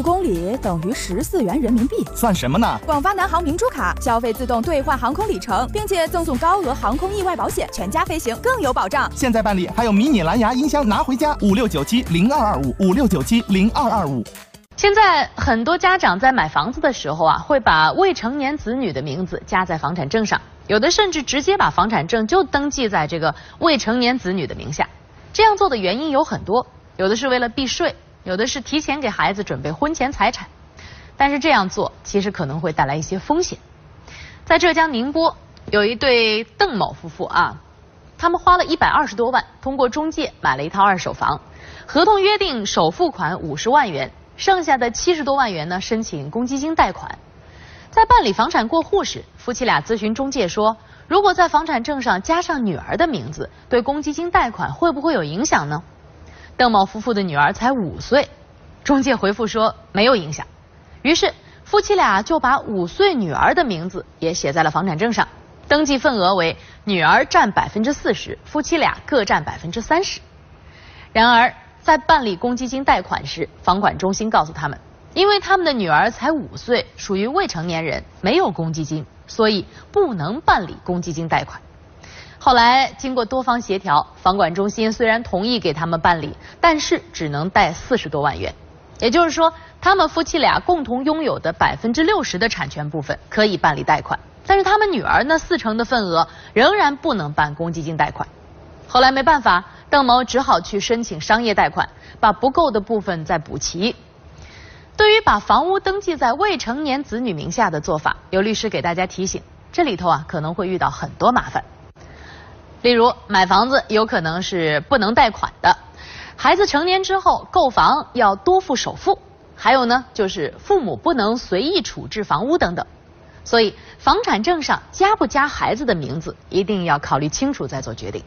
一公里等于十四元人民币。算什么呢？广发南航明珠卡，消费自动兑换航空里程，并且赠送高额航空意外保险，全家飞行更有保障。现在办理还有迷你蓝牙音箱拿回家，五六九七零二二五五六九七零二二五。现在很多家长在买房子的时候啊，会把未成年子女的名字加在房产证上，有的甚至直接把房产证就登记在这个未成年子女的名下。这样做的原因有很多，有的是为了避税，有的是提前给孩子准备婚前财产。但是这样做其实可能会带来一些风险。在浙江宁波，有一对邓某夫妇啊，他们花了一百二十多万，通过中介买了一套二手房，合同约定首付款五十万元。剩下的七十多万元呢，申请公积金贷款。在办理房产过户时，夫妻俩咨询中介说，如果在房产证上加上女儿的名字，对公积金贷款会不会有影响呢？邓某夫妇的女儿才五岁，中介回复说没有影响。于是夫妻俩就把五岁女儿的名字也写在了房产证上，登记份额为女儿占百分之四十，夫妻俩各占百分之三十。然而。在办理公积金贷款时，房管中心告诉他们，因为他们的女儿才五岁，属于未成年人，没有公积金，所以不能办理公积金贷款。后来经过多方协调，房管中心虽然同意给他们办理，但是只能贷四十多万元。也就是说，他们夫妻俩共同拥有的百分之六十的产权部分可以办理贷款，但是他们女儿那四成的份额仍然不能办公积金贷款。后来没办法。邓某只好去申请商业贷款，把不够的部分再补齐。对于把房屋登记在未成年子女名下的做法，有律师给大家提醒：这里头啊可能会遇到很多麻烦。例如，买房子有可能是不能贷款的；孩子成年之后购房要多付首付；还有呢，就是父母不能随意处置房屋等等。所以，房产证上加不加孩子的名字，一定要考虑清楚再做决定。